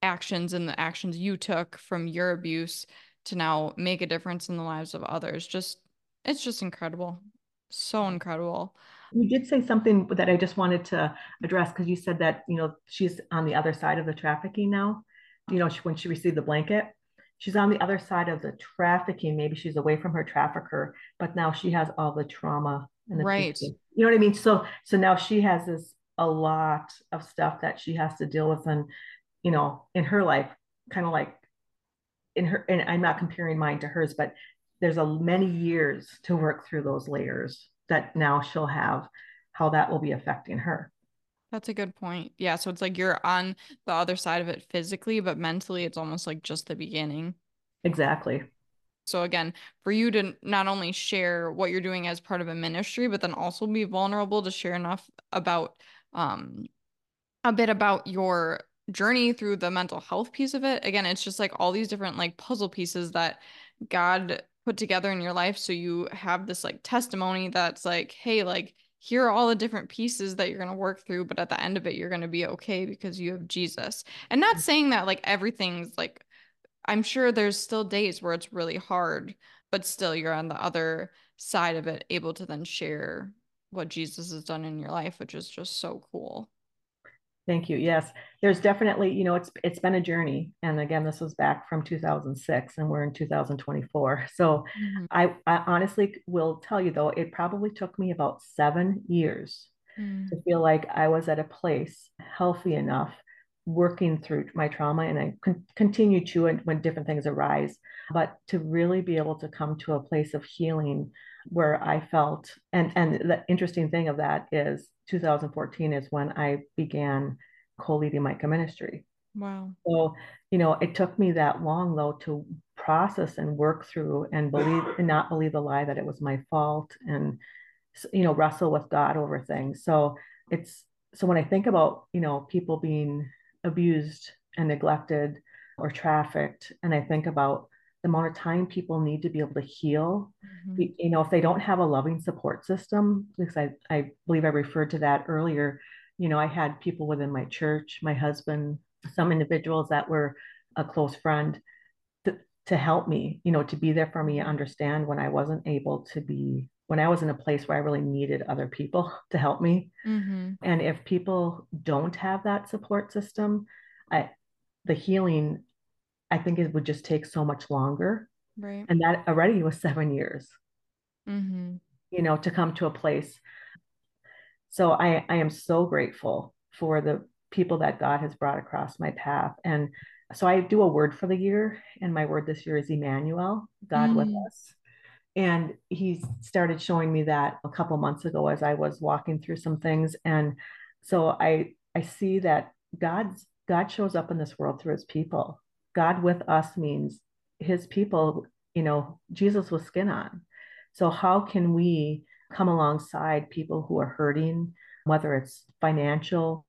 actions and the actions you took from your abuse to now make a difference in the lives of others. Just it's just incredible. So incredible. You did say something that I just wanted to address because you said that, you know, she's on the other side of the trafficking now. You know, she, when she received the blanket, she's on the other side of the trafficking. Maybe she's away from her trafficker, but now she has all the trauma and the right. You know what I mean? So, so now she has this a lot of stuff that she has to deal with, and you know, in her life, kind of like in her, and I'm not comparing mine to hers, but there's a many years to work through those layers that now she'll have how that will be affecting her. That's a good point. Yeah. So it's like you're on the other side of it physically, but mentally, it's almost like just the beginning. Exactly. So, again, for you to not only share what you're doing as part of a ministry, but then also be vulnerable to share enough about um, a bit about your journey through the mental health piece of it again it's just like all these different like puzzle pieces that god put together in your life so you have this like testimony that's like hey like here are all the different pieces that you're going to work through but at the end of it you're going to be okay because you have jesus and not mm-hmm. saying that like everything's like I'm sure there's still days where it's really hard, but still you're on the other side of it, able to then share what Jesus has done in your life, which is just so cool. Thank you. Yes, there's definitely, you know, it's it's been a journey, and again, this was back from 2006, and we're in 2024. [laughs] So, mm-hmm. I, I honestly will tell you though, it probably took me about seven years mm. to feel like I was at a place healthy enough working through my trauma and I con- continue to when different things arise, but to really be able to come to a place of healing where I felt, and, and the interesting thing of that is 2014 is when I began co-leading Micah Ministry. Wow. So, you know, it took me that long though to process and work through and believe and not believe the lie that it was my fault and you know wrestle with God over things. So it's so when I think about, you know, people being abused and neglected or trafficked and i think about the amount of time people need to be able to heal mm-hmm. you know if they don't have a loving support system because I, I believe i referred to that earlier you know i had people within my church my husband some individuals that were a close friend to, to help me you know to be there for me understand when i wasn't able to be when I was in a place where I really needed other people [laughs] to help me. Mm-hmm. And if people don't have that support system, I, the healing, I think it would just take so much longer. Right. And that already was seven years, mm-hmm. you know, to come to a place. So I, I am so grateful for the people that God has brought across my path. And so I do a word for the year, and my word this year is Emmanuel, God mm. with us and he started showing me that a couple months ago as i was walking through some things and so i i see that god's god shows up in this world through his people god with us means his people you know jesus was skin on so how can we come alongside people who are hurting whether it's financial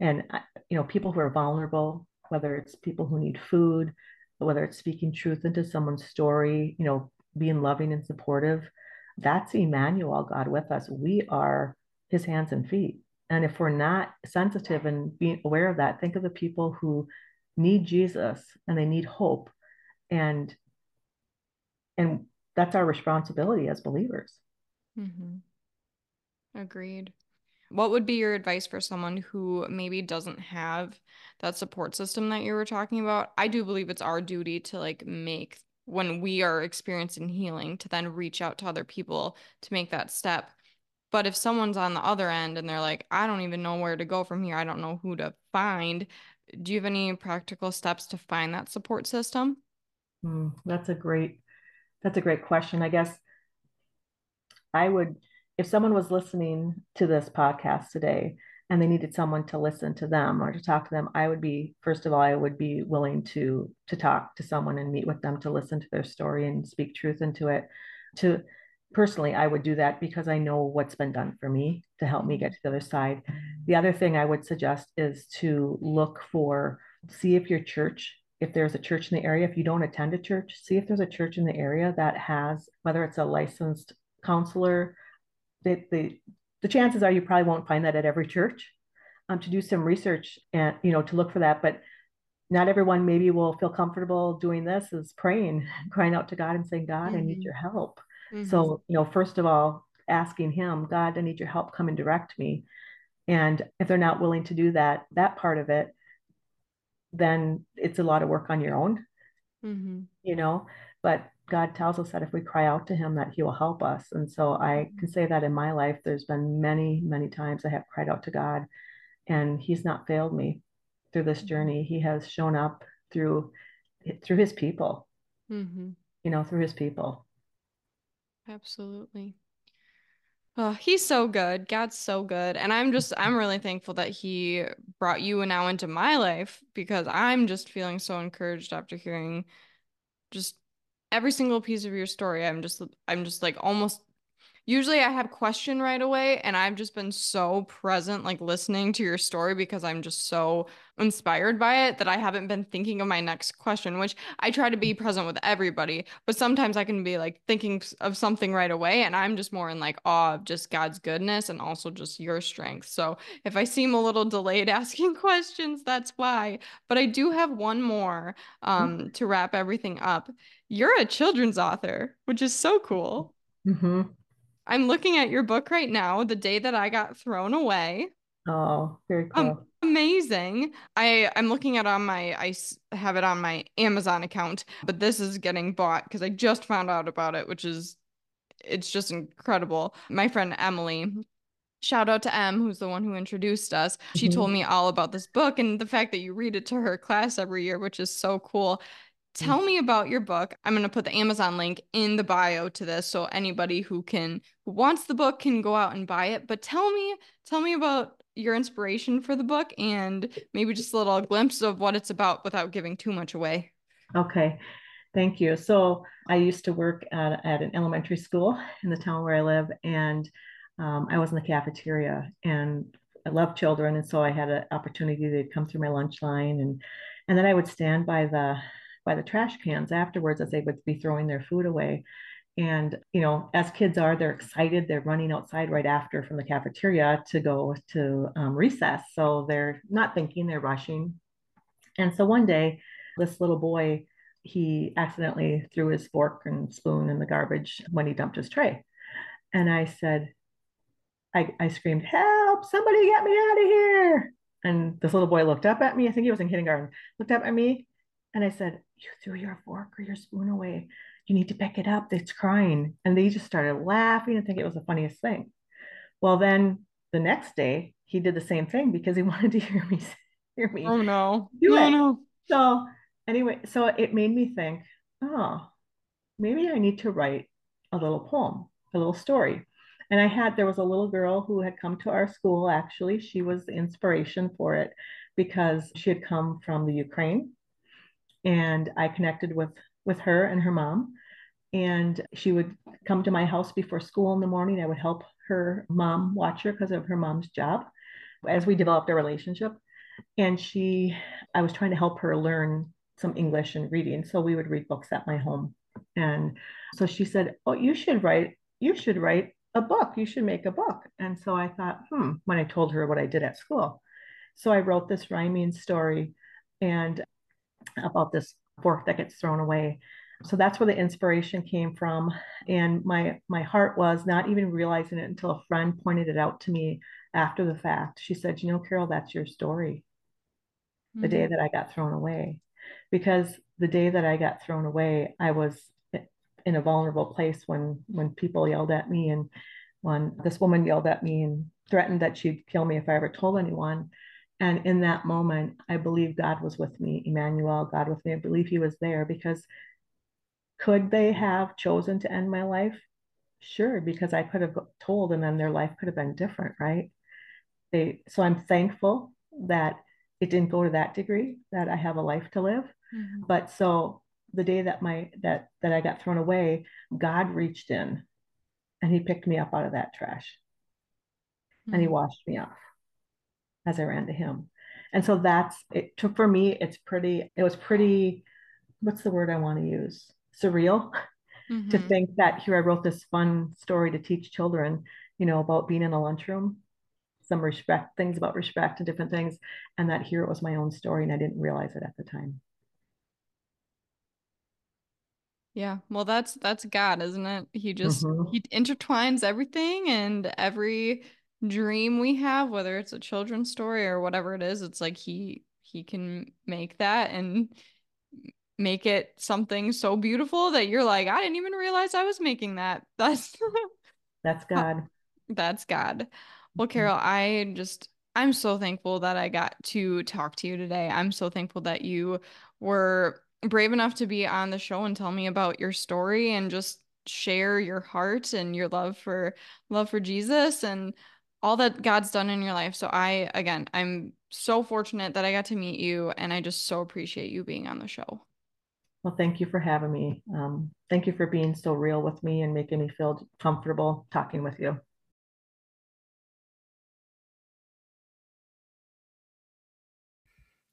and you know people who are vulnerable whether it's people who need food whether it's speaking truth into someone's story you know being loving and supportive, that's Emmanuel, God with us. We are his hands and feet. And if we're not sensitive and being aware of that, think of the people who need Jesus and they need hope. And and that's our responsibility as believers. Mm-hmm. Agreed. What would be your advice for someone who maybe doesn't have that support system that you were talking about? I do believe it's our duty to like make when we are experiencing healing to then reach out to other people to make that step. But if someone's on the other end and they're like, I don't even know where to go from here, I don't know who to find, do you have any practical steps to find that support system? Mm, that's a great that's a great question. I guess I would if someone was listening to this podcast today and they needed someone to listen to them or to talk to them i would be first of all i would be willing to to talk to someone and meet with them to listen to their story and speak truth into it to personally i would do that because i know what's been done for me to help me get to the other side the other thing i would suggest is to look for see if your church if there's a church in the area if you don't attend a church see if there's a church in the area that has whether it's a licensed counselor that the the chances are you probably won't find that at every church. Um, to do some research and you know to look for that, but not everyone maybe will feel comfortable doing this is praying, [laughs] crying out to God and saying, God, mm-hmm. I need mm-hmm. your help. Mm-hmm. So, you know, first of all, asking him, God, I need your help, come and direct me. And if they're not willing to do that, that part of it, then it's a lot of work on your own, mm-hmm. you know. But God tells us that if we cry out to him that he will help us. And so I can say that in my life there's been many many times I have cried out to God and he's not failed me through this mm-hmm. journey. He has shown up through through his people. Mm-hmm. You know, through his people. Absolutely. Oh, he's so good. God's so good. And I'm just, I'm really thankful that he brought you now into my life because I'm just feeling so encouraged after hearing just every single piece of your story i'm just i'm just like almost usually I have question right away and I've just been so present like listening to your story because I'm just so inspired by it that I haven't been thinking of my next question, which I try to be present with everybody, but sometimes I can be like thinking of something right away and I'm just more in like awe of just God's goodness and also just your strength. So if I seem a little delayed [laughs] asking questions, that's why. But I do have one more um, to wrap everything up. You're a children's author, which is so cool. Mm-hmm. I'm looking at your book right now, The Day That I Got Thrown Away. Oh, very cool. Um, amazing. I I'm looking at on my I have it on my Amazon account, but this is getting bought because I just found out about it, which is it's just incredible. My friend Emily Shout out to Em, who's the one who introduced us. She mm-hmm. told me all about this book and the fact that you read it to her class every year, which is so cool. Tell me about your book. I'm going to put the Amazon link in the bio to this so anybody who can who wants the book can go out and buy it. But tell me tell me about your inspiration for the book and maybe just a little glimpse of what it's about without giving too much away. Okay. Thank you. So, I used to work at, at an elementary school in the town where I live and um, I was in the cafeteria and I love children. And so I had an opportunity to come through my lunch line and and then I would stand by the by the trash cans afterwards as they would be throwing their food away. And, you know, as kids are, they're excited. They're running outside right after from the cafeteria to go to um, recess. So they're not thinking, they're rushing. And so one day, this little boy, he accidentally threw his fork and spoon in the garbage when he dumped his tray. And I said, I, I screamed, Help, somebody get me out of here. And this little boy looked up at me. I think he was in kindergarten, looked up at me. And I said, you threw your fork or your spoon away. You need to pick it up. It's crying. And they just started laughing and think it was the funniest thing. Well, then the next day he did the same thing because he [laughs] wanted to hear me hear me. Oh no. Do no, it. no. So anyway, so it made me think, oh, maybe I need to write a little poem, a little story. And I had there was a little girl who had come to our school actually. She was the inspiration for it because she had come from the Ukraine and I connected with with her and her mom. And she would come to my house before school in the morning. I would help her mom watch her because of her mom's job as we developed a relationship. And she, I was trying to help her learn some English and reading. So we would read books at my home. And so she said, Oh, you should write, you should write a book. You should make a book. And so I thought, hmm, when I told her what I did at school. So I wrote this rhyming story and about this fork that gets thrown away. So that's where the inspiration came from. And my my heart was not even realizing it until a friend pointed it out to me after the fact. She said, You know, Carol, that's your story. Mm-hmm. The day mm-hmm. that I got thrown away. Because the day that I got thrown away, I was in a vulnerable place when when people yelled at me and when this woman yelled at me and threatened that she'd kill me if I ever told anyone. And in that moment, I believe God was with me, Emmanuel, God with me. I believe He was there because could they have chosen to end my life? Sure, because I could have told and then their life could have been different, right? They, so I'm thankful that it didn't go to that degree, that I have a life to live. Mm-hmm. But so the day that my that that I got thrown away, God reached in and he picked me up out of that trash. Mm-hmm. And he mm-hmm. washed me off as I ran to him. And so that's it took for me, it's pretty, it was pretty, what's the word I want to use? Surreal [laughs] mm-hmm. to think that here I wrote this fun story to teach children, you know, about being in a lunchroom, some respect, things about respect and different things. And that here it was my own story and I didn't realize it at the time. Yeah, well that's that's God, isn't it? He just mm-hmm. he intertwines everything and every dream we have, whether it's a children's story or whatever it is, it's like he he can make that and make it something so beautiful that you're like, I didn't even realize I was making that. [laughs] That's that's God. That's God. Well, mm-hmm. Carol, I just I'm so thankful that I got to talk to you today. I'm so thankful that you were brave enough to be on the show and tell me about your story and just share your heart and your love for love for Jesus and all that God's done in your life. So I again, I'm so fortunate that I got to meet you and I just so appreciate you being on the show. Well, thank you for having me. Um, thank you for being so real with me and making me feel comfortable talking with you.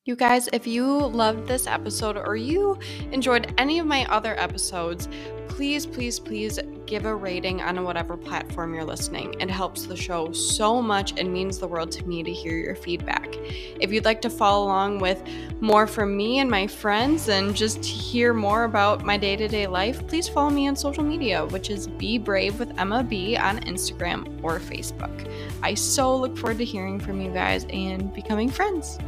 You guys, if you loved this episode or you enjoyed any of my other episodes, please, please, please give a rating on whatever platform you're listening. It helps the show so much and means the world to me to hear your feedback. If you'd like to follow along with more from me and my friends and just hear more about my day to day life, please follow me on social media, which is Be Brave with Emma B on Instagram or Facebook. I so look forward to hearing from you guys and becoming friends.